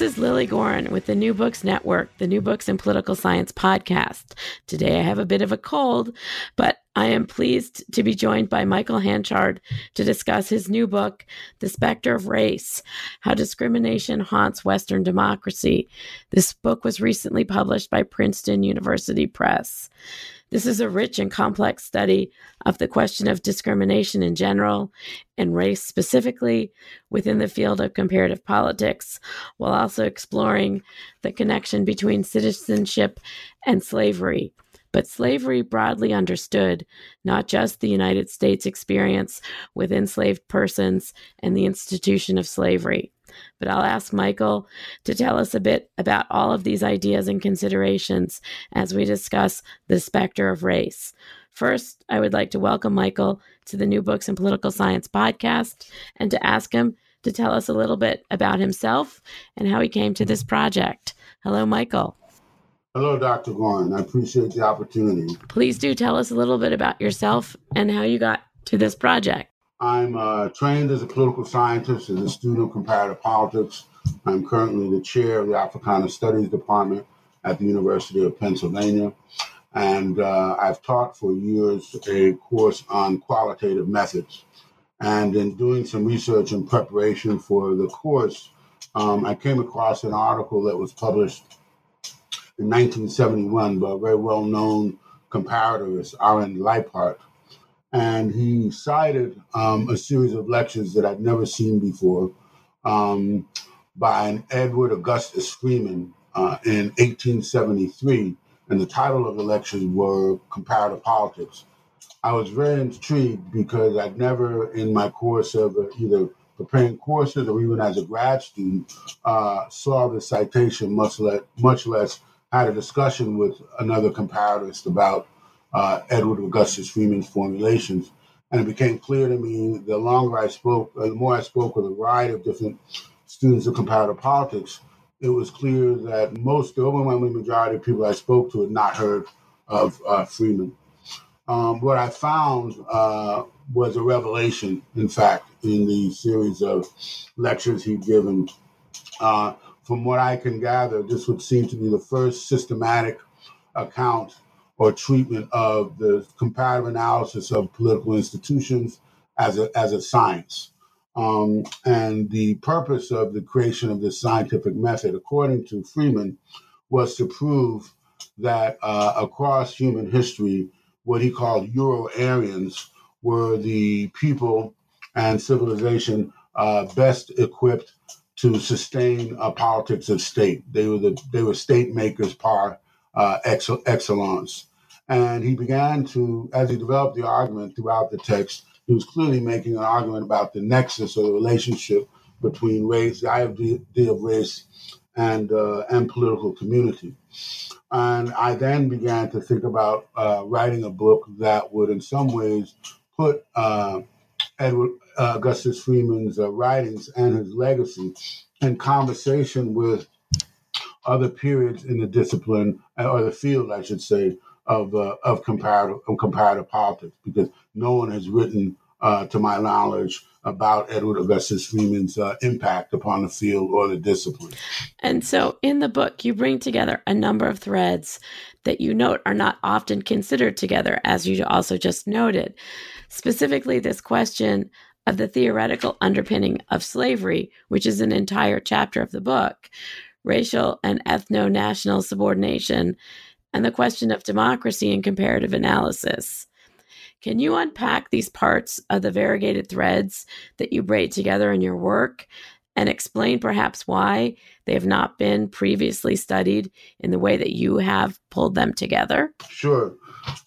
This is Lily Goren with the New Books Network, the New Books in Political Science podcast. Today I have a bit of a cold, but I am pleased to be joined by Michael Hanchard to discuss his new book, The Specter of Race How Discrimination Haunts Western Democracy. This book was recently published by Princeton University Press. This is a rich and complex study of the question of discrimination in general and race specifically within the field of comparative politics, while also exploring the connection between citizenship and slavery. But slavery, broadly understood, not just the United States experience with enslaved persons and the institution of slavery. But I'll ask Michael to tell us a bit about all of these ideas and considerations as we discuss the specter of race. First, I would like to welcome Michael to the New Books in Political Science podcast and to ask him to tell us a little bit about himself and how he came to this project. Hello, Michael. Hello, Dr. Goren. I appreciate the opportunity. Please do tell us a little bit about yourself and how you got to this project. I'm uh, trained as a political scientist as a student of comparative politics. I'm currently the chair of the Africana Studies Department at the University of Pennsylvania. And uh, I've taught for years a course on qualitative methods. And in doing some research in preparation for the course, um, I came across an article that was published in 1971 by a very well known comparativist, Arend Lijphart and he cited um, a series of lectures that I'd never seen before um, by an Edward Augustus Freeman uh, in 1873. And the title of the lectures were Comparative Politics. I was very intrigued because I'd never, in my course of uh, either preparing courses or even as a grad student, uh, saw the citation, much, much less had a discussion with another comparativist about uh, Edward Augustus Freeman's formulations. And it became clear to me the longer I spoke, uh, the more I spoke with a variety of different students of comparative politics, it was clear that most, the overwhelming majority of people I spoke to had not heard of uh, Freeman. Um, what I found uh, was a revelation, in fact, in the series of lectures he'd given. Uh, from what I can gather, this would seem to be the first systematic account or treatment of the comparative analysis of political institutions as a, as a science. Um, and the purpose of the creation of this scientific method, according to Freeman, was to prove that uh, across human history, what he called Euro-Aryans were the people and civilization uh, best equipped to sustain a politics of state. They were the they were state makers par uh, excellence. And he began to, as he developed the argument throughout the text, he was clearly making an argument about the nexus or the relationship between race, the idea of race, and uh, and political community. And I then began to think about uh, writing a book that would, in some ways, put uh, Edward uh, Augustus Freeman's uh, writings and his legacy in conversation with other periods in the discipline or the field, I should say, of uh, of comparative of comparative politics because no one has written, uh, to my knowledge, about Edward Augustus Freeman's uh, impact upon the field or the discipline. And so, in the book, you bring together a number of threads that you note are not often considered together, as you also just noted. Specifically, this question of the theoretical underpinning of slavery, which is an entire chapter of the book, racial and ethno national subordination and the question of democracy and comparative analysis. Can you unpack these parts of the variegated threads that you braid together in your work and explain perhaps why they have not been previously studied in the way that you have pulled them together? Sure.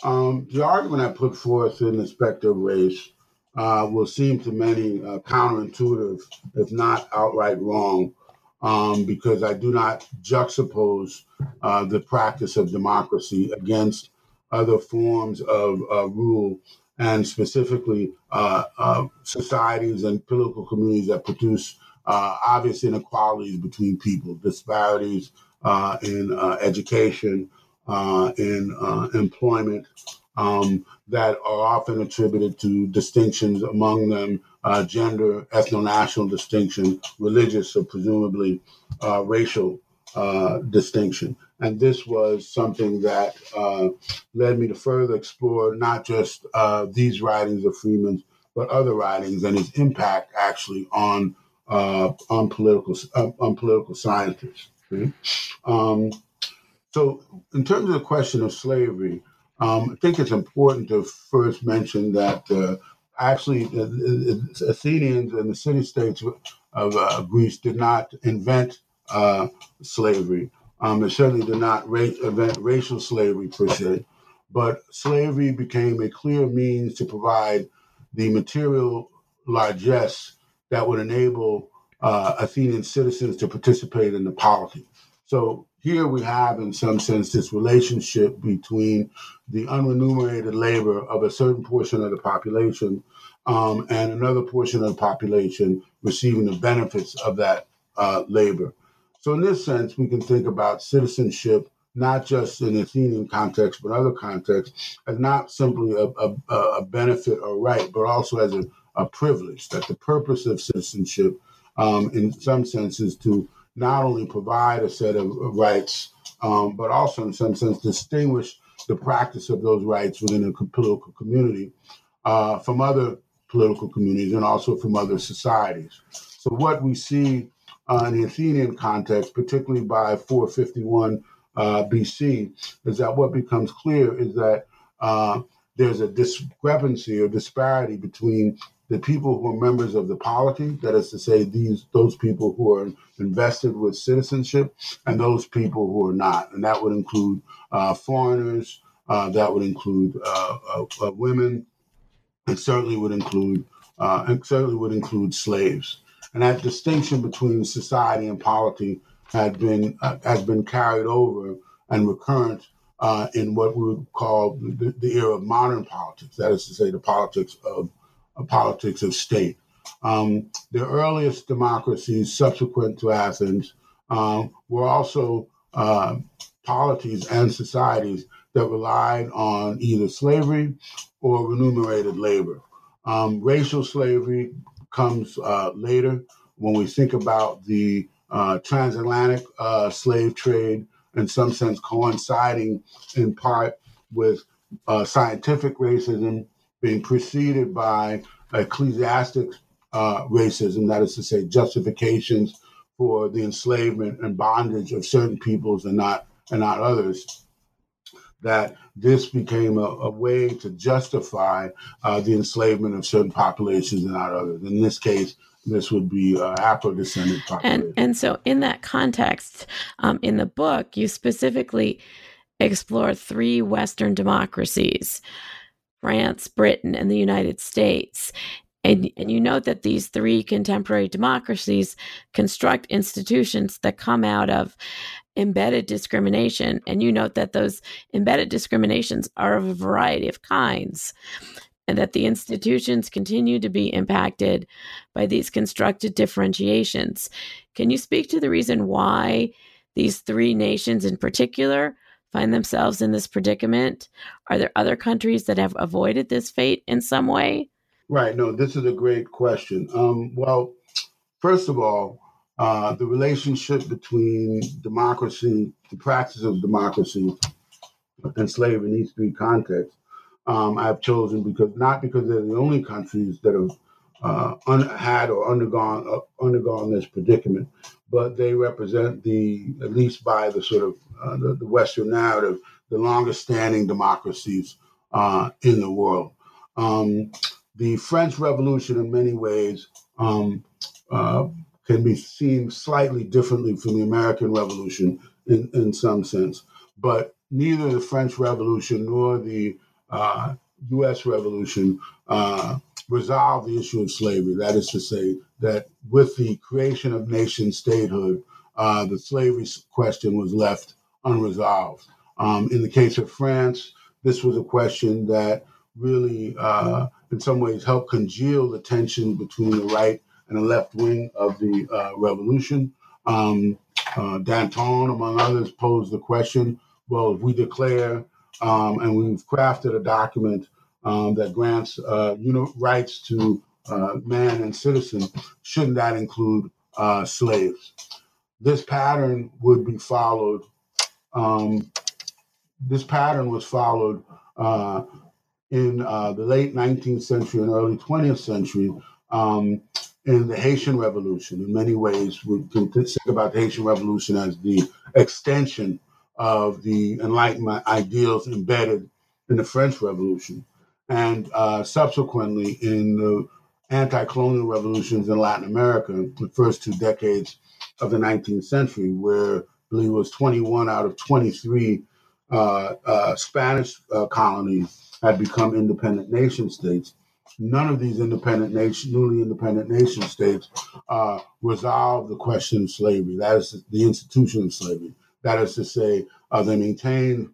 Um, the argument I put forth in the specter of race uh, will seem to many uh, counterintuitive, if not outright wrong, um, because I do not juxtapose uh, the practice of democracy against other forms of uh, rule, and specifically uh, uh, societies and political communities that produce obvious inequalities between people, disparities in education, in employment, um, that are often attributed to distinctions among them uh, gender, ethno-national distinction, religious or presumably uh, racial uh, distinction. And this was something that uh, led me to further explore not just uh, these writings of Freeman's, but other writings and his impact actually on uh, on political on political scientists. Okay? Um, so, in terms of the question of slavery, um, I think it's important to first mention that uh, actually the, the, Athenians and the city states of uh, Greece did not invent uh, slavery. Um, they certainly did not ra- invent racial slavery per se, but slavery became a clear means to provide the material largesse that would enable uh, Athenian citizens to participate in the polity. So here we have, in some sense, this relationship between the unremunerated labor of a certain portion of the population um, and another portion of the population receiving the benefits of that uh, labor. So, in this sense, we can think about citizenship not just in Athenian context, but other contexts, as not simply a, a, a benefit or right, but also as a, a, privilege. That the purpose of citizenship, um, in some sense, is to not only provide a set of rights, um, but also, in some sense, distinguish the practice of those rights within a political community uh, from other political communities and also from other societies. So, what we see uh, in the Athenian context, particularly by 451 uh, BC, is that what becomes clear is that uh, there's a discrepancy or disparity between the people who are members of the polity, that is to say, these those people who are invested with citizenship, and those people who are not, and that would include uh, foreigners, uh, that would include uh, uh, uh women, and certainly would include and certainly would include slaves. And that distinction between society and polity had been has been carried over and recurrent in what we would call the, the era of modern politics, that is to say, the politics of politics of state. Um, the earliest democracies subsequent to Athens um, were also uh, polities and societies that relied on either slavery or remunerated labor. Um, racial slavery comes uh, later when we think about the uh, transatlantic uh, slave trade, in some sense coinciding in part with uh, scientific racism being preceded by ecclesiastic uh, racism, that is to say, justifications for the enslavement and bondage of certain peoples and not and not others. That this became a, a way to justify uh, the enslavement of certain populations and not others. In this case, this would be uh, Afro-descendant population. And and so, in that context, um, in the book, you specifically explore three Western democracies France, Britain, and the United States. And, and you note that these three contemporary democracies construct institutions that come out of embedded discrimination. And you note that those embedded discriminations are of a variety of kinds, and that the institutions continue to be impacted by these constructed differentiations. Can you speak to the reason why these three nations in particular find themselves in this predicament? Are there other countries that have avoided this fate in some way? Right. No, this is a great question. Um, well, first of all, uh, the relationship between democracy, the practice of democracy, and slavery in these three contexts, um, I've chosen because not because they're the only countries that have uh, un- had or undergone uh, undergone this predicament, but they represent the at least by the sort of uh, the, the, Western narrative, the longest standing democracies uh, in the world. Um, the French Revolution, in many ways, um, uh, can be seen slightly differently from the American Revolution in, in some sense, but neither the French Revolution nor the U.S. Uh, Revolution uh, resolve the issue of slavery. That is to say, that with the creation of nation statehood, uh, the slavery question was left unresolved. Um, in the case of France, this was a question that really, uh, in some ways, helped congeal the tension between the right and the left wing of the uh, revolution. Um, uh, Danton, among others, posed the question well, if we declare um, and we've crafted a document um, that grants uh, know, rights to uh, man and citizen, shouldn't that include uh, slaves? This pattern would be followed. Um, this pattern was followed uh, in uh, the late 19th century and early 20th century um, in the Haitian Revolution. In many ways, we can think about the Haitian Revolution as the extension of the Enlightenment ideals embedded in the French Revolution. And uh, subsequently, in the anti colonial revolutions in Latin America, the first two decades of the 19th century, where I believe it was 21 out of 23 uh, uh, Spanish uh, colonies had become independent nation states. None of these independent nation, newly independent nation states uh, resolved the question of slavery. That is the institution of slavery. That is to say, uh, they maintained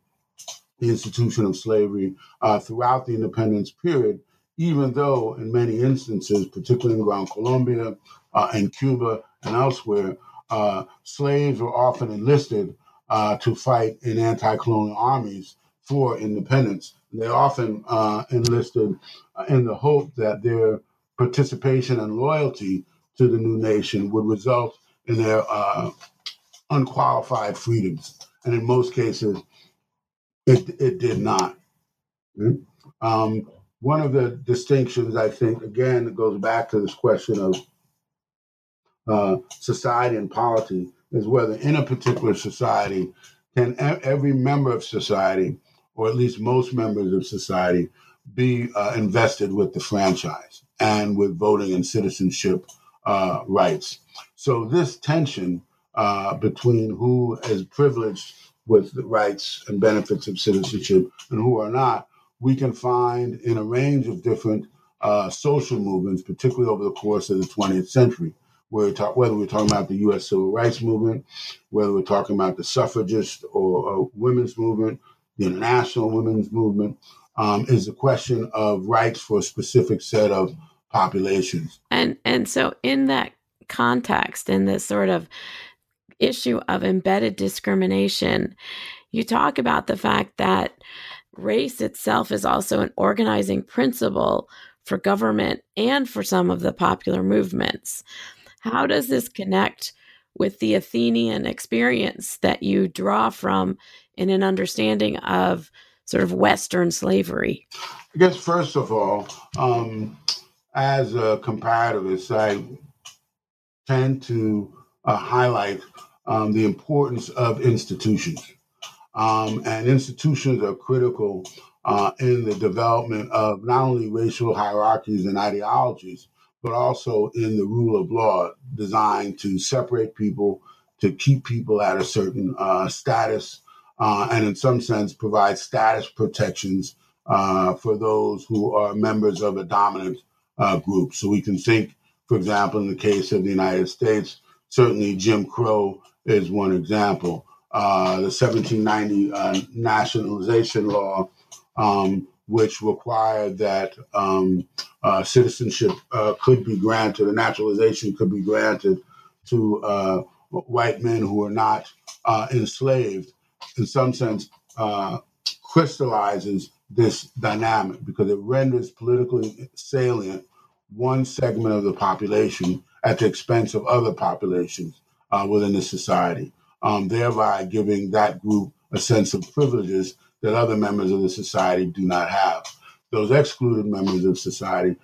the institution of slavery uh, throughout the independence period, even though in many instances, particularly Gran Colombia uh, and Cuba and elsewhere, uh, slaves were often enlisted uh, to fight in anti-colonial armies for independence. They often uh, enlisted in the hope that their participation and loyalty to the new nation would result in their unqualified freedoms. And in most cases, it, it did not. Mm-hmm. Um, one of the distinctions, I think, again, goes back to this question of uh, society and polity, is whether in a particular society can every member of society, or at least most members of society, be uh, invested with the franchise and with voting and citizenship uh, rights. So this tension uh, between who is privileged with the rights and benefits of citizenship and who are not, we can find in a range of different uh, social movements, particularly over the course of the 20th century. Talk, whether we're talking about the U.S. Civil Rights Movement, whether we're talking about the suffragist or, or women's movement, the international women's movement, um, is a question of rights for a specific set of populations. And and so in that context, in this sort of issue of embedded discrimination, you talk about the fact that race itself is also an organizing principle for government and for some of the popular movements. How does this connect with the Athenian experience that you draw from in an understanding of sort of Western slavery? I guess, first of all, um, as a comparativist, I tend to uh, highlight um, the importance of institutions. Um, and institutions are critical uh, in the development of not only racial hierarchies and ideologies, but also in the rule of law designed to separate people, to keep people at a certain uh, status, uh, and in some sense provide status protections uh, for those who are members of a dominant uh, group. So we can think, for example, in the case of the United States, certainly Jim Crow is one example. Uh, the 1790 uh, nationalization law, um, which required that um, uh, citizenship uh, could be granted, a naturalization could be granted to uh, white men who were not uh, enslaved, in some sense, crystallizes this dynamic because it renders politically salient one segment of the population at the expense of other populations uh, within the society, um, thereby giving that group a sense of privileges that other members of the society do not have. Those excluded members of society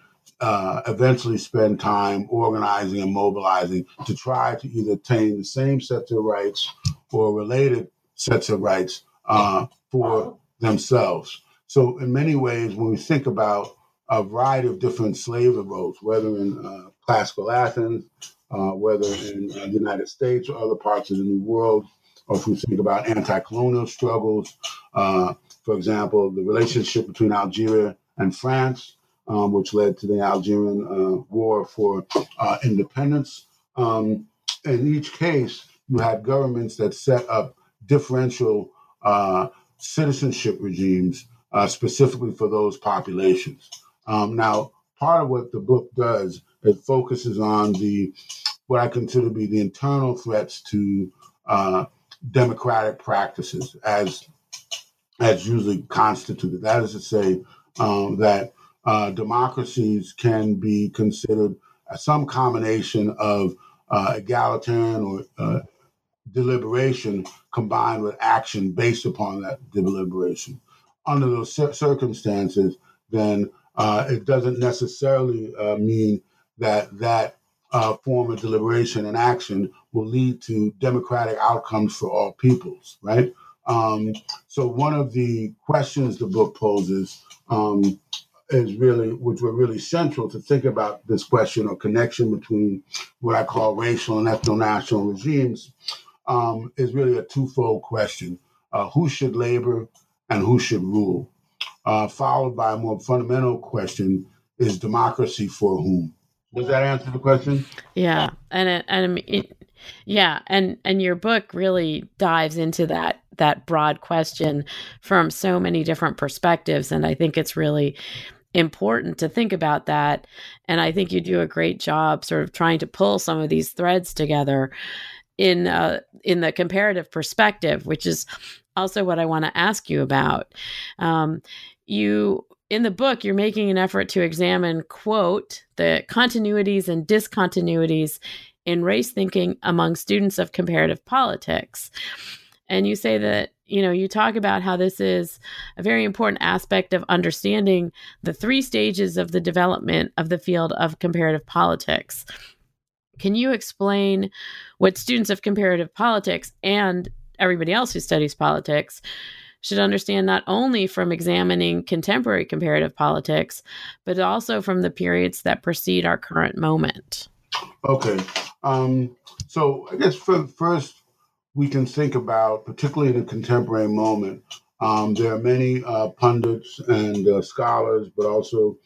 uh, eventually spend time organizing and mobilizing to try to either attain the same sets of rights or related sets of rights uh, for themselves. So, in many ways, when we think about a variety of different slave revolts, whether in uh, classical Athens, uh, whether in the United States or other parts of the New World, or if we think about anti colonial struggles, uh, for example, the relationship between Algeria and France, um, which led to the Algerian uh, War for uh, Independence. Um, in each case, you had governments that set up differential uh, citizenship regimes uh, specifically for those populations. Um, now, part of what the book does it focuses on the what I consider to be the internal threats to uh, democratic practices as as usually constituted. That is to say um, that uh, democracies can be considered some combination of uh, egalitarian or uh, deliberation combined with action based upon that deliberation. Under those circumstances, then uh, it doesn't necessarily uh, mean that that uh, form of deliberation and action will lead to democratic outcomes for all peoples, right? Um, so one of the questions the book poses um, is really, which were really central to think about this question or connection between what I call racial and ethno-national regimes, um, is really a twofold question: uh, who should labor and who should rule? Uh, followed by a more fundamental question: is democracy for whom? Does that answer the question? Yeah, and it, and it, yeah, and and your book really dives into that that broad question from so many different perspectives, and I think it's really important to think about that. And I think you do a great job, sort of trying to pull some of these threads together in uh, in the comparative perspective, which is also what I want to ask you about. Um, you in the book, you're making an effort to examine, quote, the continuities and discontinuities in race thinking among students of comparative politics. And you say that, you know, you talk about how this is a very important aspect of understanding the three stages of the development of the field of comparative politics. Can you explain what students of comparative politics and everybody else who studies politics should understand not only from examining contemporary comparative politics, but also from the periods that precede our current moment. Okay. Um, so I guess for, first, we can think about, particularly in a contemporary moment, um, there are many uh, pundits and uh, scholars, but also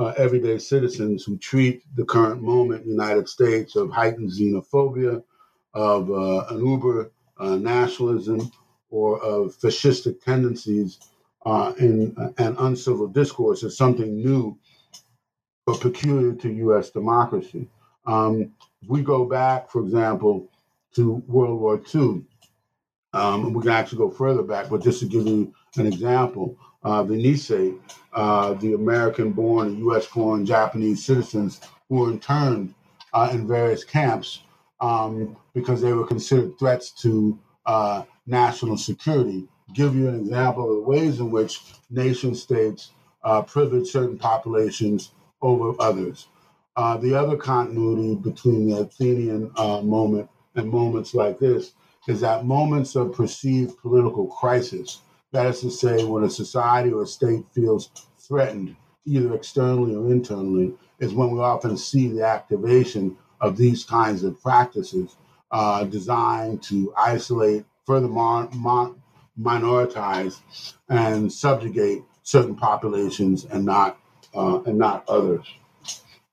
uh, everyday citizens who treat the current moment in the United States of heightened xenophobia, of uh, an uber uh, nationalism, or of fascistic tendencies uh, in, uh, and uncivil discourse is something new or peculiar to U.S. democracy. Um, we go back, for example, to World War II. Um, we can actually go further back, but just to give you an example, uh, the uh, the American-born and U.S.-born Japanese citizens who were interned uh, in various camps um, because they were considered threats to uh, national security. Give you an example of the ways in which nation states uh, privilege certain populations over others. Uh, the other continuity between the Athenian uh, moment and moments like this is that moments of perceived political crisis, that is to say, when a society or a state feels threatened, either externally or internally, is when we often see the activation of these kinds of practices uh, designed to isolate further mon- mon- minoritize and subjugate certain populations and not uh, and not others.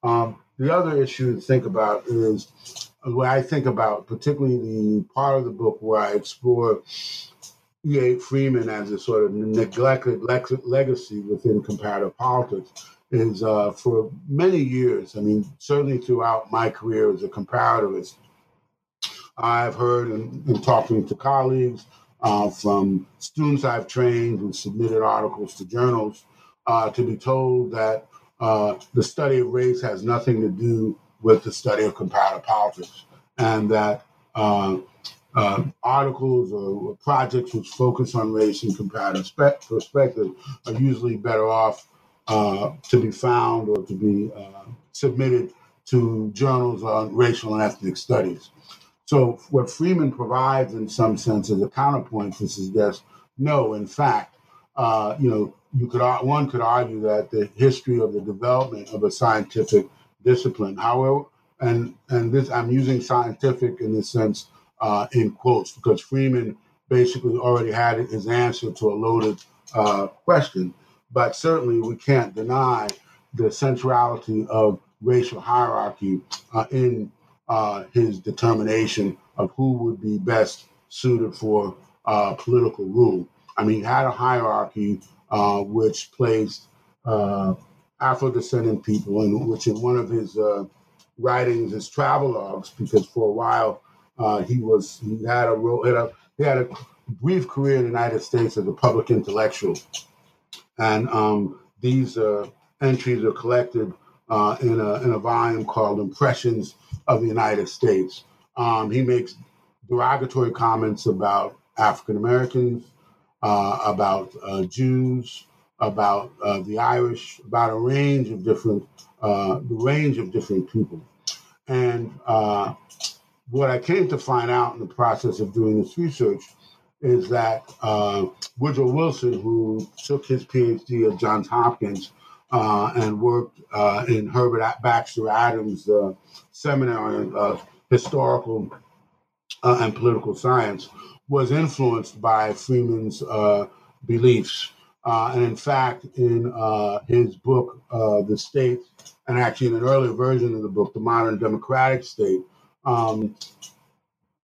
Um, the other issue to think about is way I think about, particularly the part of the book where I explore E.A. Freeman as a sort of neglected legacy within comparative politics is uh, for many years, I mean, certainly throughout my career as a comparativist, I've heard in, in talking to colleagues uh, from students I've trained who submitted articles to journals uh, to be told that uh, the study of race has nothing to do with the study of comparative politics, and that uh, uh, articles or projects which focus on race and comparative spe- perspective are usually better off uh, to be found or to be submitted to journals on racial and ethnic studies. So what Freeman provides, in some sense, as a counterpoint to suggest, no, in fact, uh, you know, you could one could argue that the history of the development of a scientific discipline, however, and and this I'm using scientific in this sense uh, in quotes because Freeman basically already had his answer to a loaded uh, question, but certainly we can't deny the centrality of racial hierarchy uh, in uh, his determination of who would be best suited for uh, political rule. I mean, he had a hierarchy uh, which placed uh, Afro-descendant people, in which in one of his uh, writings, his travelogues, because for a while he was he had a role, had a, he had a brief career in the United States as a public intellectual, and um, these entries are collected uh, in, a, in a volume called Impressions of the United States. Um, he makes derogatory comments about African Americans, uh, about uh, Jews, about uh, the Irish, about a range of different, uh, the range of different people. And uh, what I came to find out in the process of doing this research is that Woodrow Wilson, who took his PhD at Johns Hopkins, uh, and worked uh, in Herbert Baxter Adams' uh, seminary on historical and political science, was influenced by Freeman's beliefs. and in fact, in his book, The State, and actually in an earlier version of the book, The Modern Democratic State, um,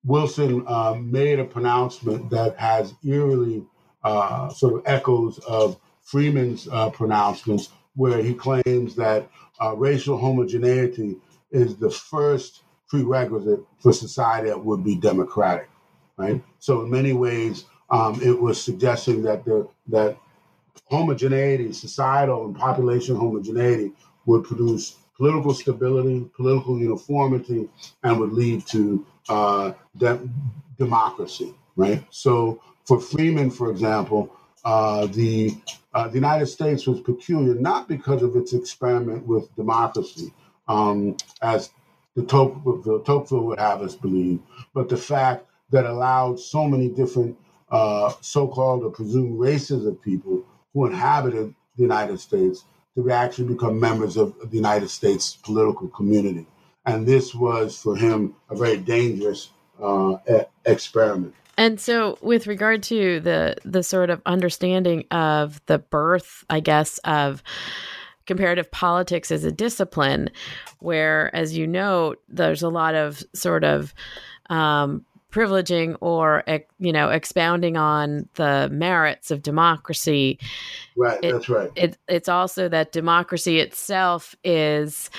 Wilson uh, made a pronouncement that has eerily uh, sort of echoes of Freeman's uh, pronouncements where he claims that uh, racial homogeneity is the first prerequisite for society that would be democratic, right? So in many ways, um, it was suggesting that the that homogeneity, societal and population homogeneity, would produce political stability, political uniformity, and would lead to uh, de- democracy, right? So for Freeman, for example, the uh, the United States was peculiar not because of its experiment with democracy, um, as the, the Tocqueville would have us believe, but the fact that allowed so many different uh, so-called or presumed races of people who inhabited the United States to actually become members of the United States political community. And this was for him a very dangerous uh, experiment. And so with regard to the the sort of understanding of the birth, I guess, of comparative politics as a discipline, where, as you note, there's a lot of sort of um, privileging or you know expounding on the merits of democracy. Right, it, that's right. It, it's also that democracy itself is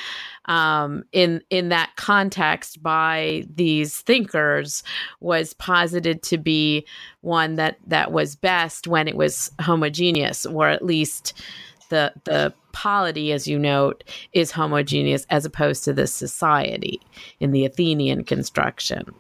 um, in in that context by these thinkers was posited to be one that that was best when it was homogeneous, or at least the the polity, as you note, is homogeneous as opposed to the society in the Athenian construction.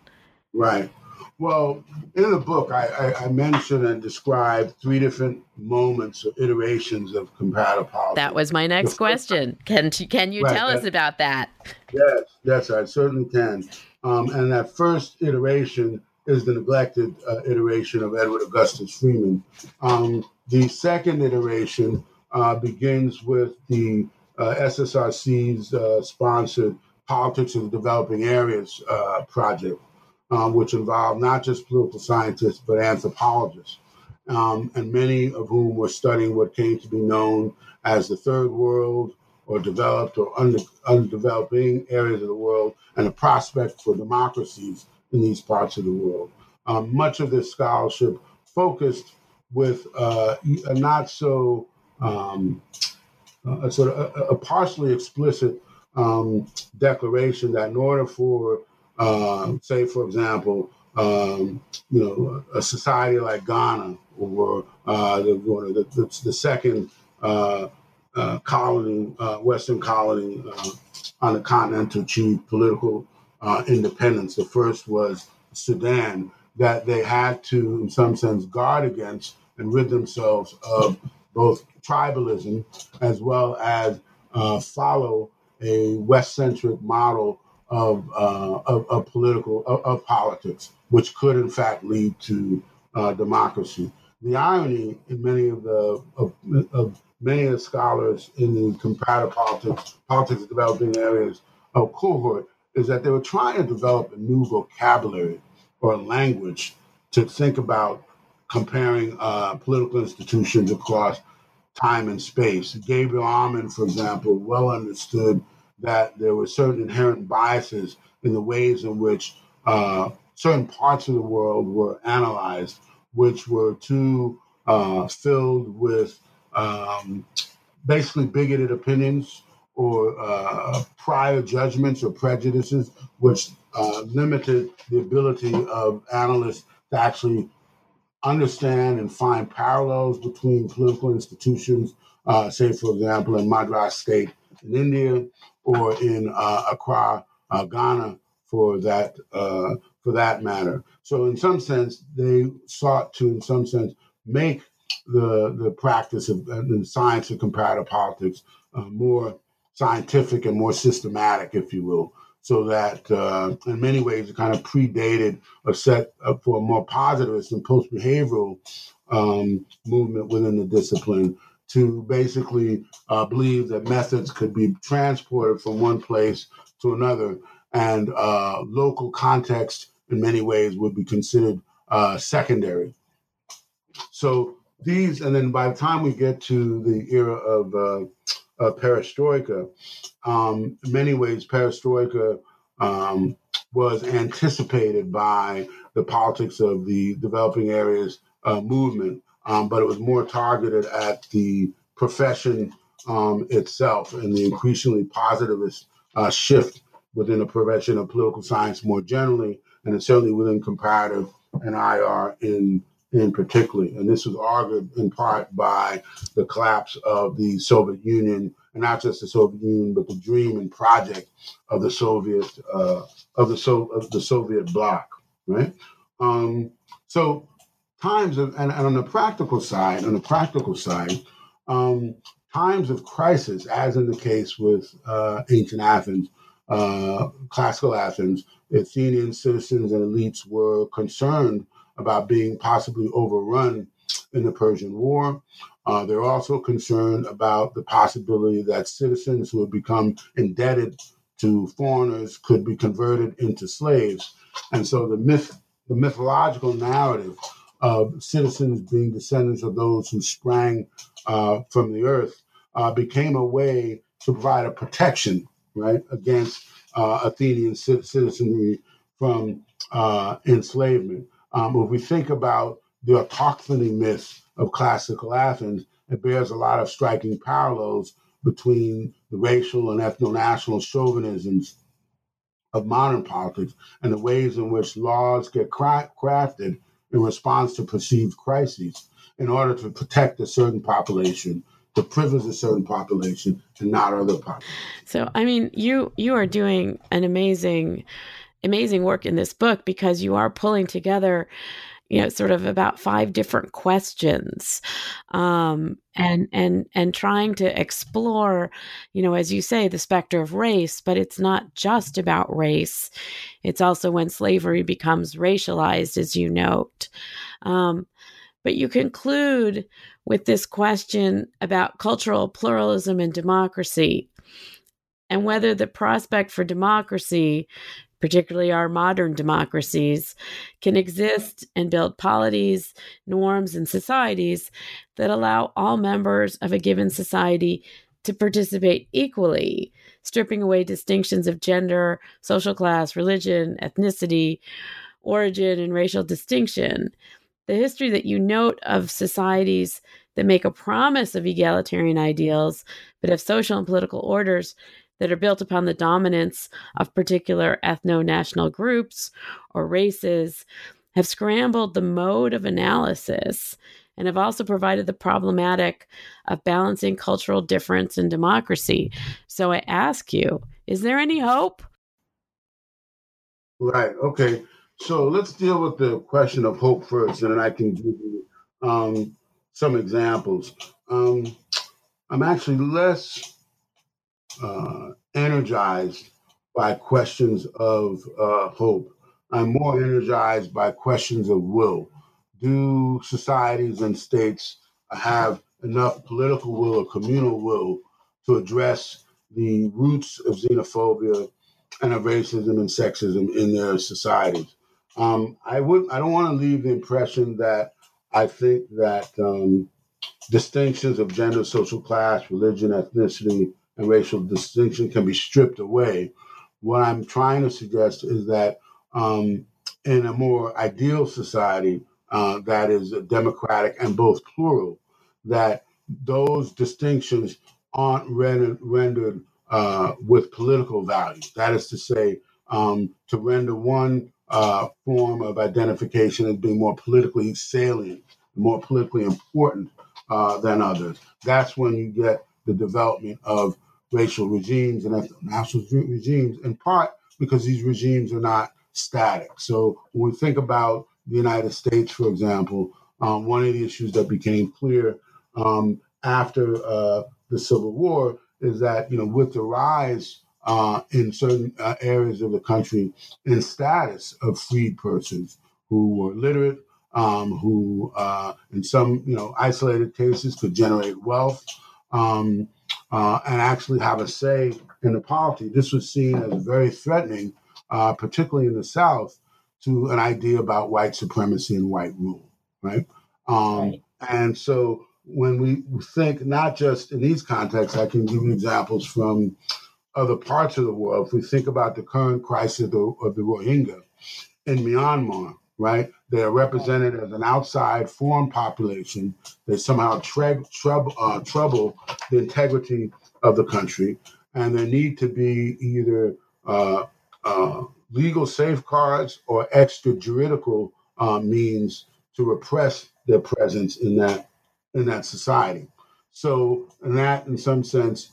Right. Well, in the book, I, I, I mentioned and described three different moments or iterations of comparative politics. That was my next question. Can can you right, tell that, us about that? Yes, yes, I certainly can. Um, and that first iteration is the neglected uh, iteration of Edward Augustus Freeman. Um, the second iteration uh, begins with the uh, SSRC's uh, sponsored Politics of the Developing Areas uh, project um, which involved not just political scientists, but anthropologists, um, and many of whom were studying what came to be known as the third world or developed or under, underdeveloping areas of the world and the prospect for democracies in these parts of the world. Um, much of this scholarship focused with uh, a not so um, a sort of a, a partially explicit um, declaration that in order for um, say, for example, um, you know, a society like Ghana or uh, the, the, the, second uh, uh, colony, uh, Western colony uh, on the continent to achieve political uh, independence. The first was Sudan, that they had to, in some sense, guard against and rid themselves of both tribalism as well as follow a West centric model of, uh, of, of, political of, of, politics, which could in fact lead to uh, democracy. The irony in many of the of, of, many of the scholars in the comparative politics, politics of developing areas of cohort is that they were trying to develop a new vocabulary or language to think about comparing uh, political institutions across time and space. Gabriel Almond, for example, well understood that there were certain inherent biases in the ways in which uh, certain parts of the world were analyzed, which were too uh, filled with um, basically bigoted opinions or uh, prior judgments or prejudices, which uh, limited the ability of analysts to actually understand and find parallels between political institutions, uh, say, for example, in Madras State in India or in uh, Accra, uh, Ghana, for that uh, for that matter. So, in some sense, they sought to, in some sense, make the the practice of the science of comparative politics more scientific and more systematic, if you will so that uh, in many ways it kind of predated a set up for a more positivist and post behavioral um, movement within the discipline to basically uh, believe that methods could be transported from one place to another and uh, local context in many ways would be considered uh, secondary. So these, and then by the time we get to the era of uh, uh, perestroika. Um, in many ways, perestroika um, was anticipated by the politics of the developing areas uh, movement, um, but it was more targeted at the profession um, itself and the increasingly positivist uh, shift within the profession of political science more generally, and certainly within comparative and IR in in particularly. And this was argued in part by the collapse of the Soviet Union, and not just the Soviet Union, but the dream and project of the Soviet uh, of the so of the Soviet bloc, right? Um, so times of and, and, on the practical side, on the practical side, um, times of crisis, as in the case with uh, ancient Athens, uh, classical Athens, Athenian citizens and elites were concerned about being possibly overrun in the Persian War. Uh, they're also concerned about the possibility that citizens who have become indebted to foreigners could be converted into slaves. And so the myth, the mythological narrative of citizens being descendants of those who sprang uh, from the earth uh, became a way to provide a protection, right, against uh, Athenian citizenry from uh, enslavement. Um, if we think about the autochthony myth of classical Athens, it bears a lot of striking parallels between the racial and ethno-national chauvinisms of modern politics and the ways in which laws get cra- crafted in response to perceived crises in order to protect a certain population to privilege a certain population and not other populations. So, I mean, you you are doing an amazing amazing work in this book because you are pulling together you know sort of about five different questions um, and and and trying to explore you know as you say the specter of race but it's not just about race. It's also when slavery becomes racialized as you note. Um, but you conclude with this question about cultural pluralism and democracy and whether the prospect for democracy particularly our modern democracies, can exist and build polities, norms, and societies that allow all members of a given society to participate equally, stripping away distinctions of gender, social class, religion, ethnicity, origin, and racial distinction. The history that you note of societies that make a promise of egalitarian ideals, but have social and political orders that are built upon the dominance of particular ethno national groups or races have scrambled the mode of analysis and have also provided the problematic of balancing cultural difference and democracy. So I ask you, is there any hope? Right. Okay. So let's deal with the question of hope first, and then I can give you um, some examples. Um, I'm actually less uh, energized by questions of uh, hope. I'm more energized by questions of will. Do societies and states have enough political will or communal will to address the roots of xenophobia and of racism and sexism in their societies? Um, I would. I don't want to leave the impression that I think that um, distinctions of gender, social class, religion, ethnicity, and racial distinction can be stripped away. What I'm trying to suggest is that um, in a more ideal society uh, that is democratic and both plural, that those distinctions aren't rendered, rendered uh, with political value. That is to say, um, to render one uh, form of identification as being more politically salient, more politically important uh, than others. That's when you get the development of racial regimes and national regimes, in part because these regimes are not static. So when we think about the United States, for example, um, one of the issues that became clear um, after uh, the Civil War is that you know with the rise uh, in certain uh, areas of the country in status of freed persons who were literate, um, who uh, in some you know isolated cases could generate wealth um, uh, and actually have a say in the polity. This was seen as very threatening, uh, particularly in the South, to an idea about white supremacy and white rule, right? Um, right. And so when we think not just in these contexts, I can give you examples from other parts of the world. If we think about the current crisis of the, of the Rohingya in Myanmar, right? They are represented as an outside foreign population that somehow tre- uh, trouble the integrity of the country, and there need to be either uh, uh, legal safeguards or extrajudicial uh, means to repress their presence in that in that society. So, and that, in some sense,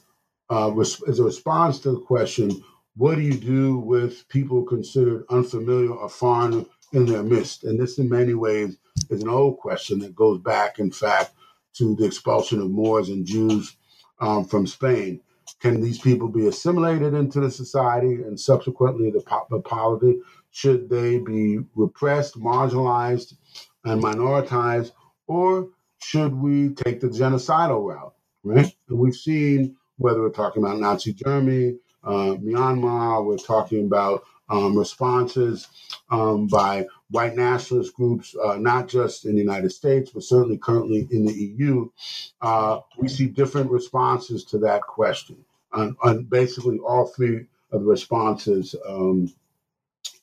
uh, res- is a response to the question what do you do with people considered unfamiliar or foreign in their midst? And this, in many ways, is an old question that goes back, in fact, to the expulsion of Moors and Jews um, from Spain. Can these people be assimilated into the society and subsequently the, the polity? Should they be repressed, marginalized, and minoritized? Or should we take the genocidal route, right? And we've seen whether we're talking about Nazi Germany, uh, Myanmar, we're talking about um, responses um, by white nationalist groups, uh, not just in the United States, but certainly currently in the EU. Uh, we see different responses to that question on, on basically all three of the responses um,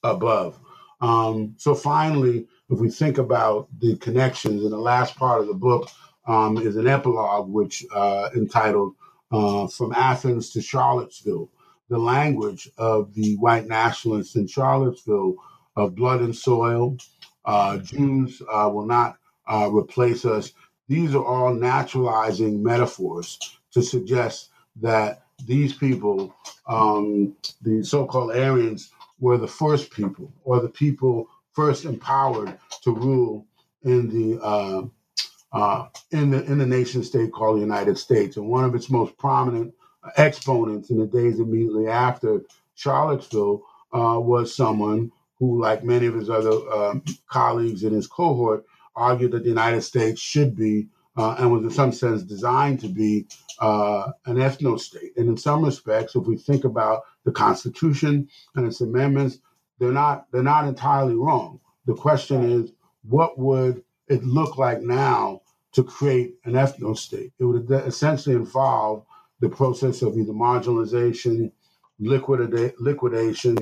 above. Um, so finally, if we think about the connections, in the last part of the book um, is an epilogue which uh, entitled uh, "From Athens to Charlottesville." The language of the white nationalists in Charlottesville of blood and soil. Uh, Jews uh, will not uh, replace us. These are all naturalizing metaphors to suggest that these people, um, the so called Aryans, were the first people or the people first empowered to rule in the uh, uh, in the in the nation state called the United States, and one of its most prominent exponents in the days immediately after Charlottesville uh, was someone who, like many of his other um, colleagues in his cohort, argued that the United States should be uh, and was in some sense designed to be uh, an ethno state. And in some respects, if we think about the Constitution and its amendments, they're not they're not entirely wrong. The question is, what would it look like now to create an ethno state? It would essentially involve the process of either marginalization, liquidation, liquidation,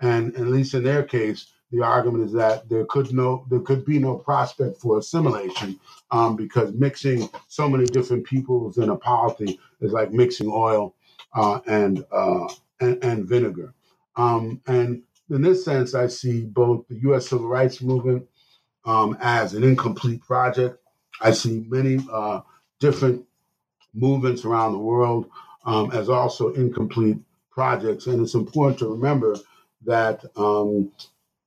and at least in their case, the argument is that there could no there could be no prospect for assimilation um, because mixing so many different peoples in a polity is like mixing oil uh, and, uh, and, and vinegar. Um, and in this sense, I see both the U.S. civil rights movement um, as an incomplete project. I see many uh, different movements around the world um, as also incomplete projects, and it's important to remember that um,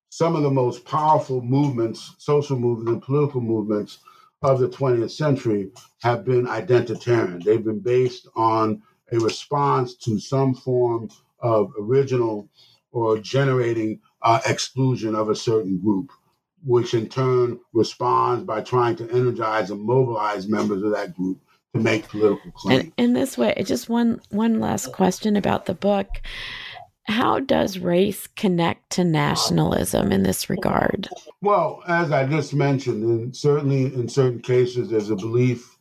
some of the most powerful movements, social movements, and political movements of the 20th century have been identitarian. They've been based on a response to some form of original or generating uh, exclusion of a certain group, which in turn responds by trying to energize and mobilize members of that group to make political claims. And in this way, just one one last question about the book. How does race connect to nationalism in this regard? Well, as I just mentioned, and certainly in certain cases, there's a belief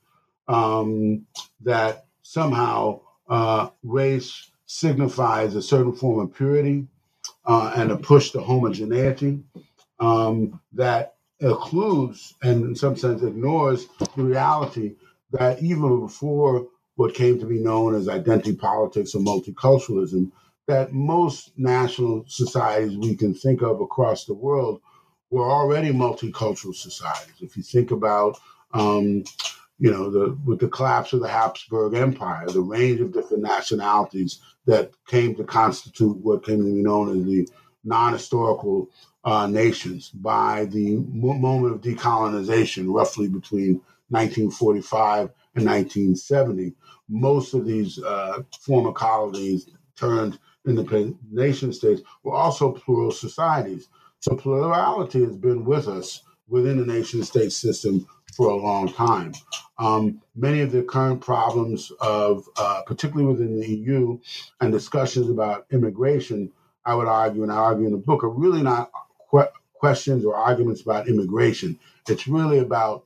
um, that somehow uh, race signifies a certain form of purity uh, and a push to homogeneity um, that includes and in some sense ignores the reality that even before what came to be known as identity politics or multiculturalism, that most national societies we can think of across the world were already multicultural societies. If you think about, um, you know, the with the collapse of the Habsburg Empire, the range of different nationalities that came to constitute what came to be known as the non-historical uh, nations by the moment of decolonization, roughly between 1945 and 1970. Most of these uh, former colonies turned independent nation states were also plural societies. So plurality has been with us within the nation state system for a long time. Um, many of the current problems of, uh, particularly within the EU, and discussions about immigration, I would argue, and I argue in the book, are really not que- questions or arguments about immigration. It's really about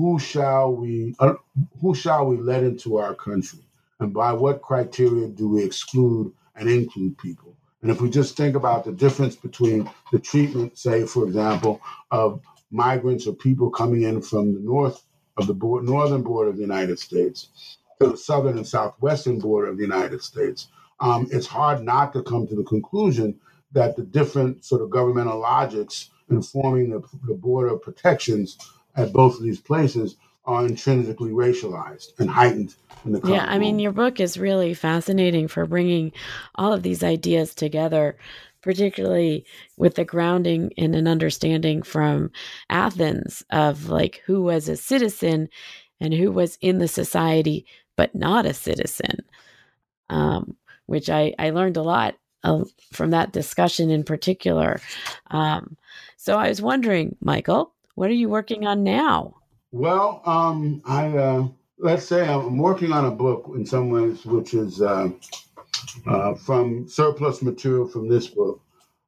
who shall we uh, who shall we let into our country, and by what criteria do we exclude and include people? And if we just think about the difference between the treatment, say, for example, of migrants or people coming in from the north of the board, northern border of the United States to the southern and southwestern border of the United States, um, it's hard not to come to the conclusion that the different sort of governmental logics informing the, the border protections at both of these places are intrinsically racialized and heightened in the yeah i mean your book is really fascinating for bringing all of these ideas together particularly with the grounding in an understanding from athens of like who was a citizen and who was in the society but not a citizen um, which I, I learned a lot uh, from that discussion in particular. Um, so i was wondering michael what are you working on now well, um, I uh, let's say I'm working on a book in some ways, which is uh, uh, from surplus material from this book,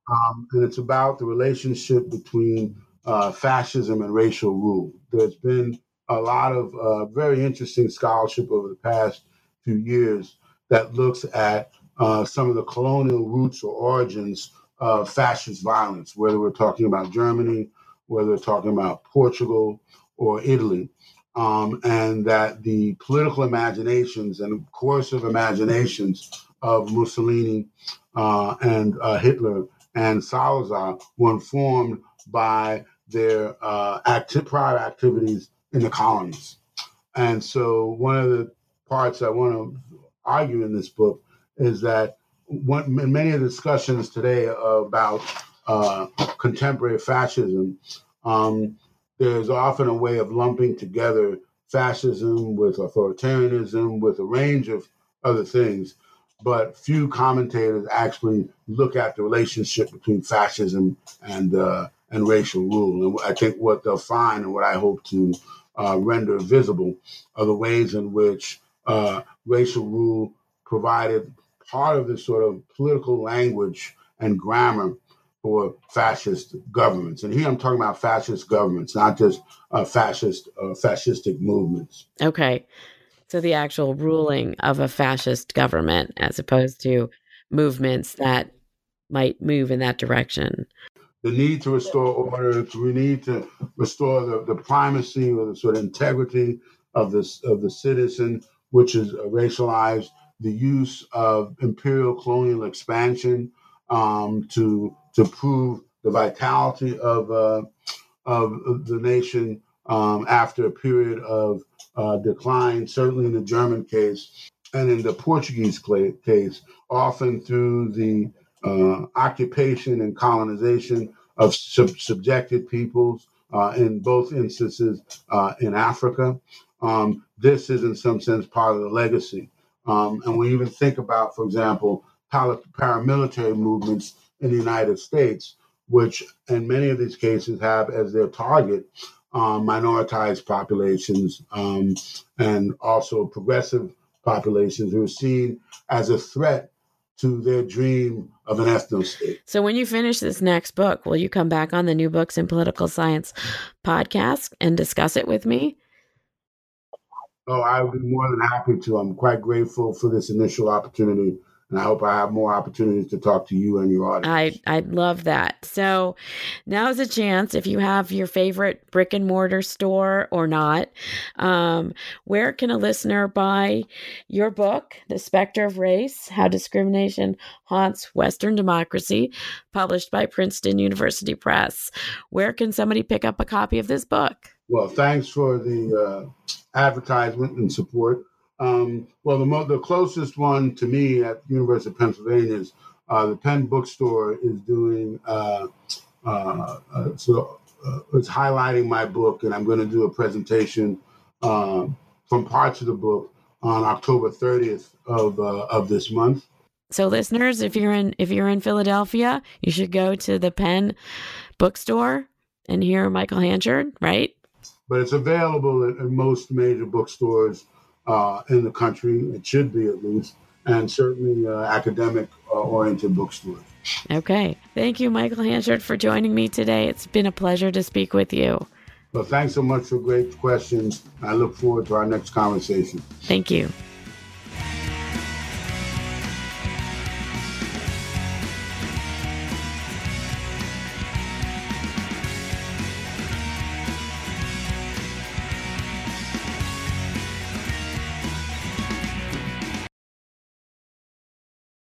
um, and it's about the relationship between uh, fascism and racial rule. There's been a lot of uh, very interesting scholarship over the past few years that looks at uh, some of the colonial roots or origins of fascist violence, whether we're talking about Germany, whether talking about Portugal or Italy, um, and that the political imaginations and coercive imaginations of Mussolini uh, and uh, Hitler and Salazar were informed by their uh, acti- prior activities in the colonies. And so, one of the parts I want to argue in this book is that many of the discussions today about uh, contemporary fascism um, there's often a way of lumping together fascism with authoritarianism, with a range of other things. But few commentators actually look at the relationship between fascism and uh, and racial rule. And I think what they'll find, and what I hope to uh, render visible, are the ways in which uh, racial rule provided part of this sort of political language and grammar for fascist governments. And here I'm talking about fascist governments, not just uh, fascist uh, fascistic movements. Okay. So the actual ruling of a fascist government as opposed to movements that might move in that direction. The need to restore order, we need to restore the, the primacy or the sort of integrity of this of the citizen, which is racialized, the use of imperial colonial expansion um, to to prove the vitality of uh, of the nation um, after a period of uh, decline. Certainly in the German case, and in the Portuguese case, often through the uh, occupation and colonization of sub- subjected peoples. Uh, in both instances uh, in Africa, um, this is in some sense part of the legacy. Um, and we even think about, for example, paramilitary movements in the United States, which in many of these cases have as their target um, minoritized populations um, and also progressive populations who are seen as a threat to their dream of an ethno state. So, when you finish this next book, will you come back on the New Books in Political Science podcast and discuss it with me? Oh, I would be more than happy to. I'm quite grateful for this initial opportunity and I hope I have more opportunities to talk to you and your audience. I I love that. So now's a chance if you have your favorite brick and mortar store or not. Um, where can a listener buy your book, The Specter of Race: How Discrimination Haunts Western Democracy, published by Princeton University Press? Where can somebody pick up a copy of this book? Well, thanks for the uh, advertisement and support. Um, well, the, mo- the closest one to me at the University of Pennsylvania is uh, the Penn Bookstore is doing uh, uh, uh so uh, it's highlighting my book, and I'm going to do a presentation um, from parts of the book on October 30th of uh, of this month. So, listeners, if you're in if you're in Philadelphia, you should go to the Penn Bookstore and hear Michael Hanchard, right? But it's available at, at most major bookstores uh, in the country. It should be at least, and certainly uh, academic uh, oriented bookstores. Okay. Thank you, Michael Hanchard, for joining me today. It's been a pleasure to speak with you. Well, thanks so much for great questions. I look forward to our next conversation. Thank you.